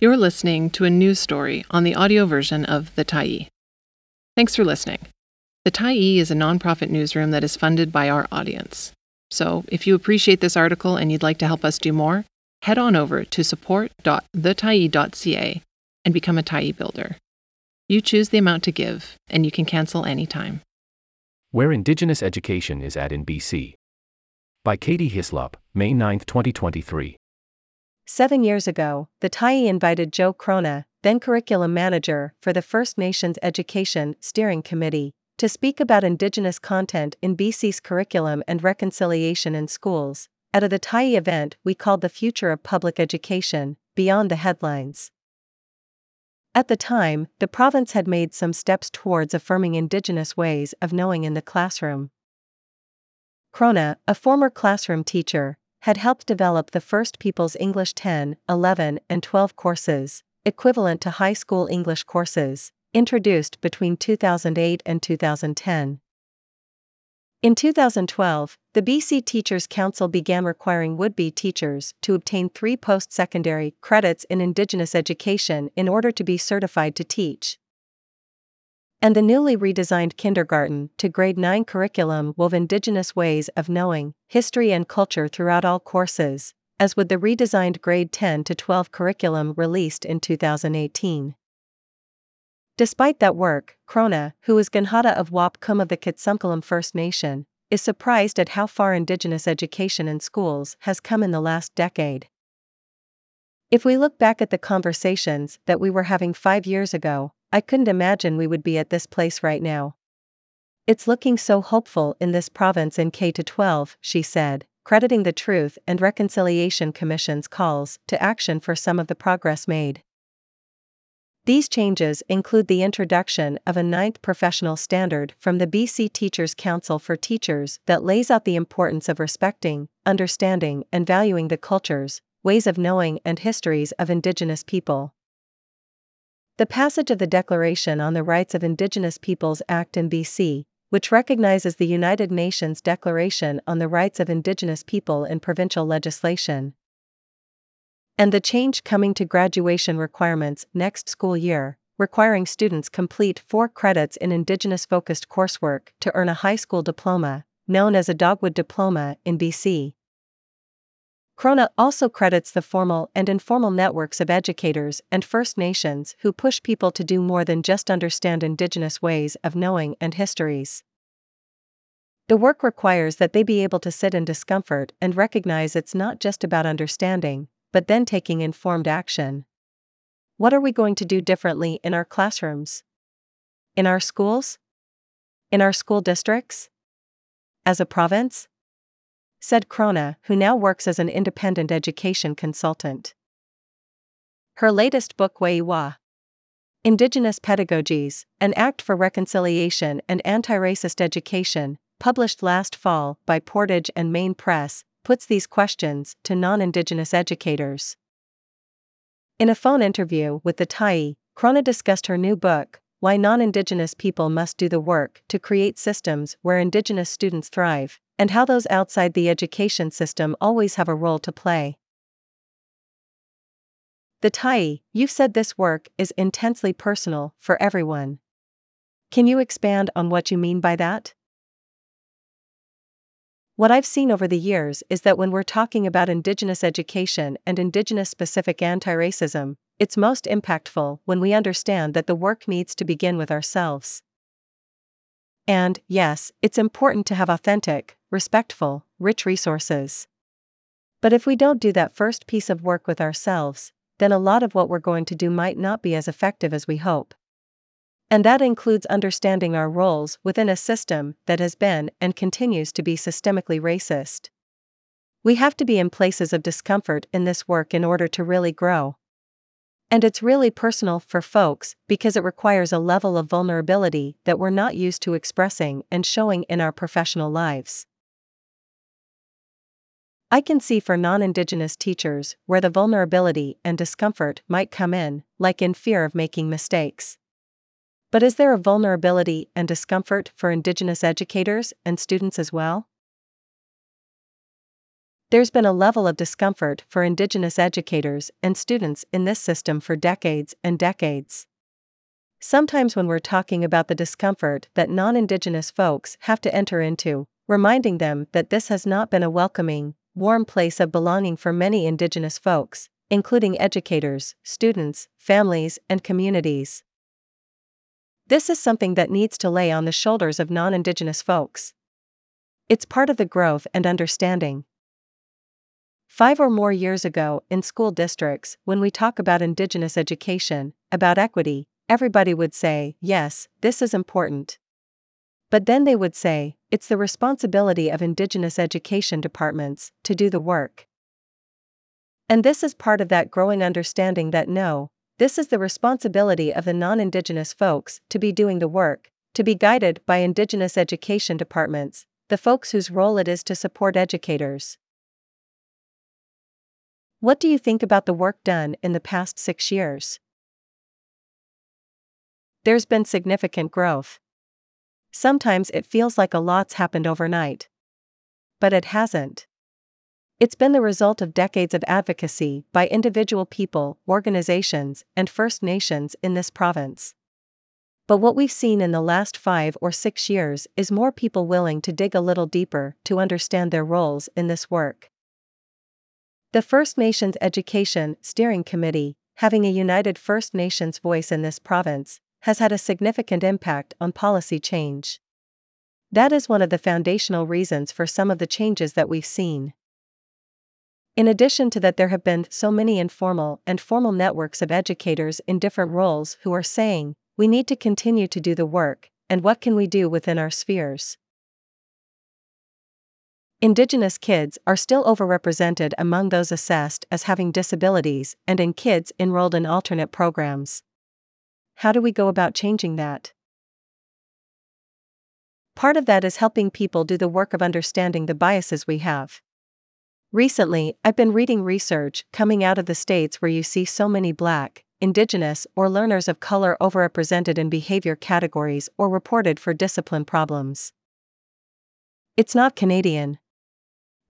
You're listening to a news story on the audio version of The Tyee. Thanks for listening. The Tyee is a nonprofit newsroom that is funded by our audience. So, if you appreciate this article and you'd like to help us do more, head on over to support.thetyee.ca and become a Tyee builder. You choose the amount to give, and you can cancel anytime. Where Indigenous Education is at in BC. By Katie Hyslop, May 9, 2023. Seven years ago, the Tyee invited Jo Chrona, then curriculum manager for the First Nations Education Steering Committee, to speak about Indigenous content in BC's curriculum and reconciliation in schools, at a the Tyee event we called The Future of Public Education, Beyond the Headlines. At the time, the province had made some steps towards affirming Indigenous ways of knowing in the classroom. Chrona, a former classroom teacher, had helped develop the first People's English 10, 11, and 12 courses, equivalent to high school English courses, introduced between 2008 and 2010. In 2012, the BC Teachers Council began requiring would be teachers to obtain three post secondary credits in Indigenous education in order to be certified to teach and the newly redesigned kindergarten to grade 9 curriculum wove Indigenous ways of knowing, history, and culture throughout all courses, as would the redesigned grade 10 to 12 curriculum released in 2018. Despite that work, Chrona, who is Ganhada of Wapkum of the Kitsumkalum First Nation, is surprised at how far Indigenous education in schools has come in the last decade. If we look back at the conversations that we were having five years ago, I couldn't imagine we would be at this place right now. It's looking so hopeful in this province in K 12, she said, crediting the Truth and Reconciliation Commission's calls to action for some of the progress made. These changes include the introduction of a ninth professional standard from the BC Teachers Council for Teachers that lays out the importance of respecting, understanding, and valuing the cultures, ways of knowing, and histories of Indigenous people. The passage of the Declaration on the Rights of Indigenous Peoples Act in BC, which recognizes the United Nations Declaration on the Rights of Indigenous People in provincial legislation. And the change coming to graduation requirements next school year, requiring students complete four credits in Indigenous focused coursework to earn a high school diploma, known as a Dogwood Diploma in BC. Chrona also credits the formal and informal networks of educators and First Nations who push people to do more than just understand Indigenous ways of knowing and histories. The work requires that they be able to sit in discomfort and recognize it's not just about understanding, but then taking informed action. What are we going to do differently in our classrooms? In our schools? In our school districts? As a province? Said Chrona, who now works as an independent education consultant. Her latest book, Wayi Wah Indigenous Pedagogies An Act for Reconciliation and Anti Racist Education, published last fall by Portage and Main Press, puts these questions to non Indigenous educators. In a phone interview with the Tyee, Chrona discussed her new book, Why Non Indigenous People Must Do the Work to Create Systems Where Indigenous Students Thrive, and how those outside the education system always have a role to play. The Tyee, you've said this work is intensely personal for everyone. Can you expand on what you mean by that? What I've seen over the years is that when we're talking about Indigenous education and Indigenous specific anti racism, it's most impactful when we understand that the work needs to begin with ourselves. And, yes, it's important to have authentic, respectful, rich resources. But if we don't do that first piece of work with ourselves, then a lot of what we're going to do might not be as effective as we hope. And that includes understanding our roles within a system that has been and continues to be systemically racist. We have to be in places of discomfort in this work in order to really grow. And it's really personal for folks because it requires a level of vulnerability that we're not used to expressing and showing in our professional lives. I can see for non Indigenous teachers where the vulnerability and discomfort might come in, like in fear of making mistakes. But is there a vulnerability and discomfort for Indigenous educators and students as well? There's been a level of discomfort for Indigenous educators and students in this system for decades and decades. Sometimes, when we're talking about the discomfort that non Indigenous folks have to enter into, reminding them that this has not been a welcoming, warm place of belonging for many Indigenous folks, including educators, students, families, and communities. This is something that needs to lay on the shoulders of non Indigenous folks. It's part of the growth and understanding. Five or more years ago, in school districts, when we talk about Indigenous education, about equity, everybody would say, yes, this is important. But then they would say, it's the responsibility of Indigenous education departments to do the work. And this is part of that growing understanding that no, this is the responsibility of the non Indigenous folks to be doing the work, to be guided by Indigenous education departments, the folks whose role it is to support educators. What do you think about the work done in the past six years? There's been significant growth. Sometimes it feels like a lot's happened overnight. But it hasn't. It's been the result of decades of advocacy by individual people, organizations, and First Nations in this province. But what we've seen in the last five or six years is more people willing to dig a little deeper to understand their roles in this work. The First Nations Education Steering Committee, having a united First Nations voice in this province, has had a significant impact on policy change. That is one of the foundational reasons for some of the changes that we've seen. In addition to that, there have been so many informal and formal networks of educators in different roles who are saying, we need to continue to do the work, and what can we do within our spheres? Indigenous kids are still overrepresented among those assessed as having disabilities and in kids enrolled in alternate programs. How do we go about changing that? Part of that is helping people do the work of understanding the biases we have. Recently, I've been reading research coming out of the states where you see so many black, indigenous, or learners of color overrepresented in behavior categories or reported for discipline problems. It's not Canadian,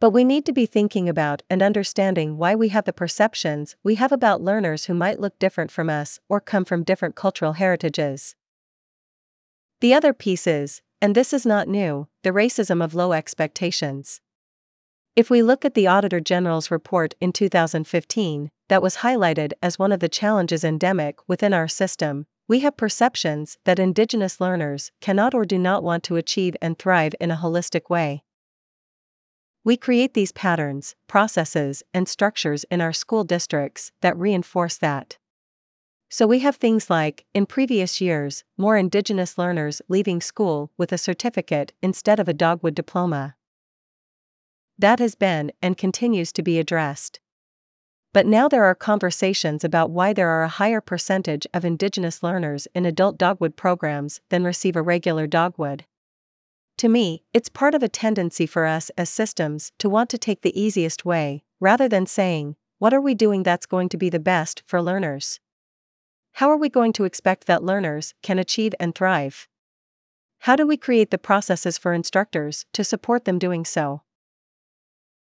but we need to be thinking about and understanding why we have the perceptions we have about learners who might look different from us or come from different cultural heritages. The other piece is, and this is not new, the racism of low expectations. If we look at the Auditor General's report in 2015, that was highlighted as one of the challenges endemic within our system, we have perceptions that Indigenous learners cannot or do not want to achieve and thrive in a holistic way. We create these patterns, processes, and structures in our school districts that reinforce that. So we have things like, in previous years, more Indigenous learners leaving school with a certificate instead of a dogwood diploma. That has been and continues to be addressed. But now there are conversations about why there are a higher percentage of Indigenous learners in adult dogwood programs than receive a regular dogwood. To me, it's part of a tendency for us as systems to want to take the easiest way, rather than saying, what are we doing that's going to be the best for learners? How are we going to expect that learners can achieve and thrive? How do we create the processes for instructors to support them doing so?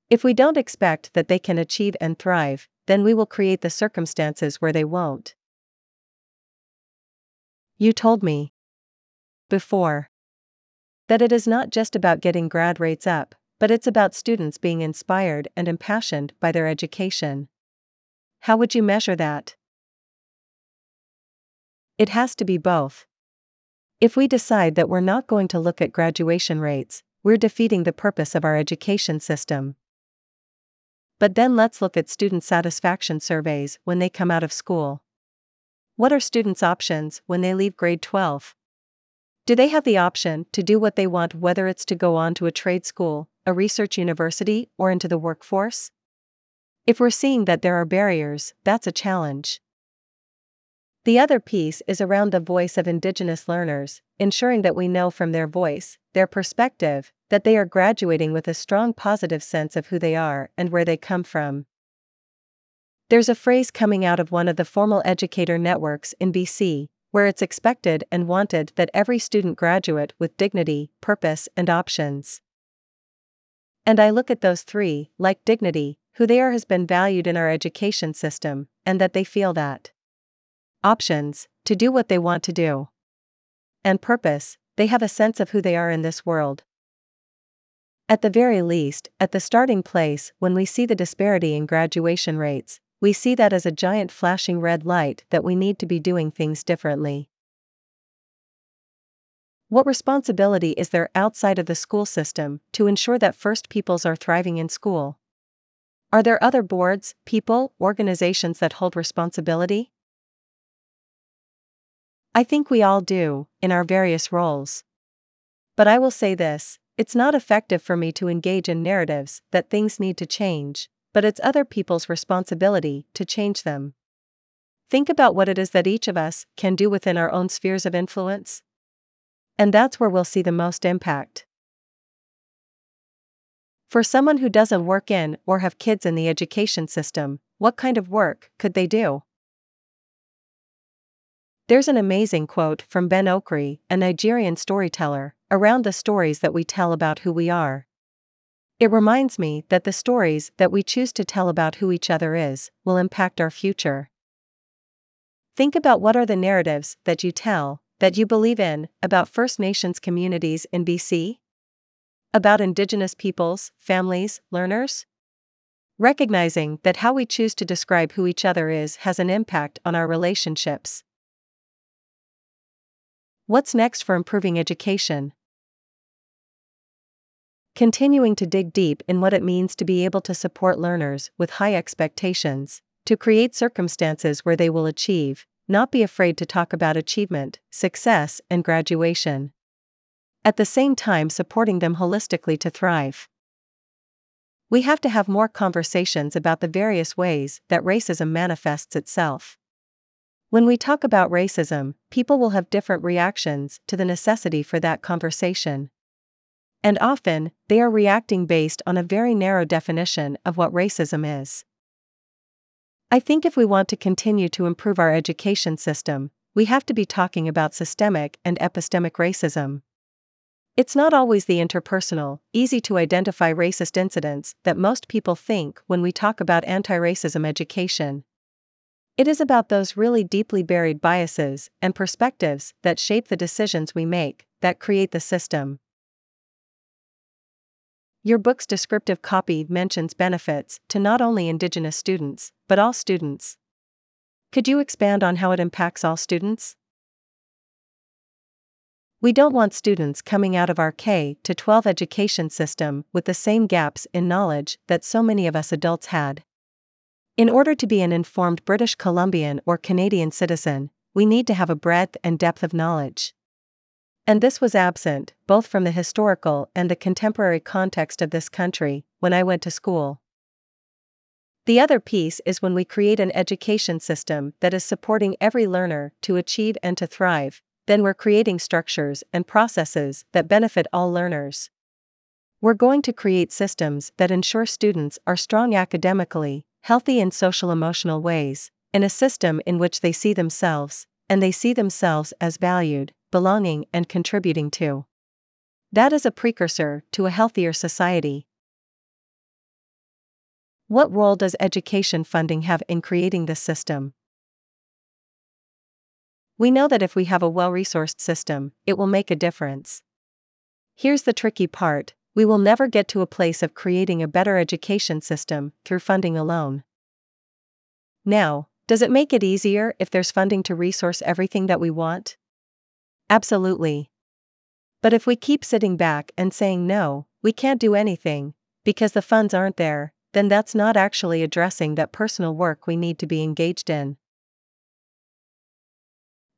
If we don't expect that they can achieve and thrive, then we will create the circumstances where they won't. You told me before that it is not just about getting grad rates up, but it's about students being inspired and impassioned by their education. How would you measure that? It has to be both. If we decide that we're not going to look at graduation rates, we're defeating the purpose of our education system. But then let's look at student satisfaction surveys when they come out of school. What are students' options when they leave grade 12? Do they have the option to do what they want, whether it's to go on to a trade school, a research university, or into the workforce? If we're seeing that there are barriers, that's a challenge. The other piece is around the voice of Indigenous learners, ensuring that we know from their voice, their perspective, that they are graduating with a strong positive sense of who they are and where they come from. There's a phrase coming out of one of the formal educator networks in BC where it's expected and wanted that every student graduate with dignity, purpose, and options. And I look at those three, like dignity, who they are has been valued in our education system, and that they feel that. Options, to do what they want to do. And purpose, they have a sense of who they are in this world. At the very least, at the starting place, when we see the disparity in graduation rates, we see that as a giant flashing red light that we need to be doing things differently. What responsibility is there outside of the school system to ensure that first peoples are thriving in school? Are there other boards, people, organizations that hold responsibility? I think we all do, in our various roles. But I will say this it's not effective for me to engage in narratives that things need to change, but it's other people's responsibility to change them. Think about what it is that each of us can do within our own spheres of influence. And that's where we'll see the most impact. For someone who doesn't work in or have kids in the education system, what kind of work could they do? There's an amazing quote from Ben Okri, a Nigerian storyteller, around the stories that we tell about who we are. It reminds me that the stories that we choose to tell about who each other is will impact our future. Think about what are the narratives that you tell, that you believe in, about First Nations communities in BC? About Indigenous peoples, families, learners? Recognizing that how we choose to describe who each other is has an impact on our relationships. What's next for improving education? Continuing to dig deep in what it means to be able to support learners with high expectations, to create circumstances where they will achieve, not be afraid to talk about achievement, success, and graduation. At the same time, supporting them holistically to thrive. We have to have more conversations about the various ways that racism manifests itself. When we talk about racism, people will have different reactions to the necessity for that conversation. And often, they are reacting based on a very narrow definition of what racism is. I think if we want to continue to improve our education system, we have to be talking about systemic and epistemic racism. It's not always the interpersonal, easy to identify racist incidents that most people think when we talk about anti racism education. It is about those really deeply buried biases and perspectives that shape the decisions we make, that create the system. Your book's descriptive copy mentions benefits to not only Indigenous students, but all students. Could you expand on how it impacts all students? We don't want students coming out of our K 12 education system with the same gaps in knowledge that so many of us adults had. In order to be an informed British Columbian or Canadian citizen, we need to have a breadth and depth of knowledge. And this was absent, both from the historical and the contemporary context of this country, when I went to school. The other piece is when we create an education system that is supporting every learner to achieve and to thrive, then we're creating structures and processes that benefit all learners. We're going to create systems that ensure students are strong academically, healthy in social emotional ways, in a system in which they see themselves, and they see themselves as valued, belonging, and contributing to. That is a precursor to a healthier society. What role does education funding have in creating this system? We know that if we have a well resourced system, it will make a difference. Here's the tricky part we will never get to a place of creating a better education system through funding alone. Now, does it make it easier if there's funding to resource everything that we want? Absolutely. But if we keep sitting back and saying no, we can't do anything, because the funds aren't there, then that's not actually addressing that personal work we need to be engaged in.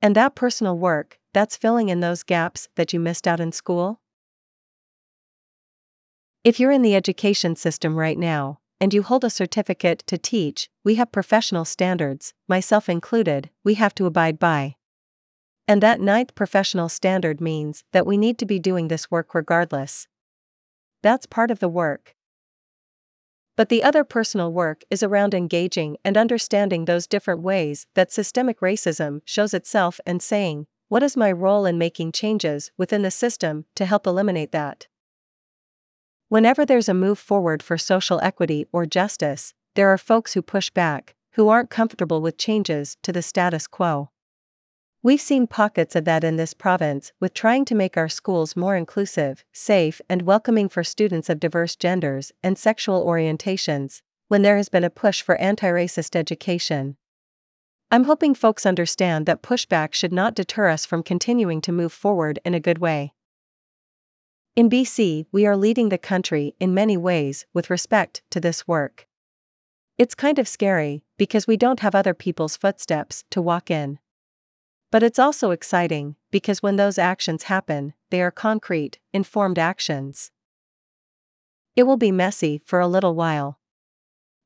And that personal work, that's filling in those gaps that you missed out in school? If you're in the education system right now, and you hold a certificate to teach, we have professional standards, myself included, we have to abide by. And that ninth professional standard means that we need to be doing this work regardless. That's part of the work. But the other personal work is around engaging and understanding those different ways that systemic racism shows itself and saying, What is my role in making changes within the system to help eliminate that? Whenever there's a move forward for social equity or justice, there are folks who push back, who aren't comfortable with changes to the status quo. We've seen pockets of that in this province with trying to make our schools more inclusive, safe, and welcoming for students of diverse genders and sexual orientations, when there has been a push for anti racist education. I'm hoping folks understand that pushback should not deter us from continuing to move forward in a good way. In BC, we are leading the country in many ways with respect to this work. It's kind of scary, because we don't have other people's footsteps to walk in. But it's also exciting, because when those actions happen, they are concrete, informed actions. It will be messy for a little while.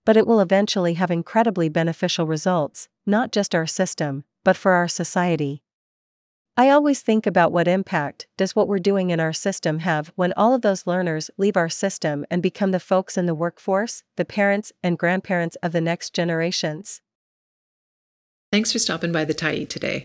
But it will eventually have incredibly beneficial results, not just our system, but for our society. I always think about what impact does what we're doing in our system have when all of those learners leave our system and become the folks in the workforce, the parents and grandparents of the next generations. Thanks for stopping by the Tyee today.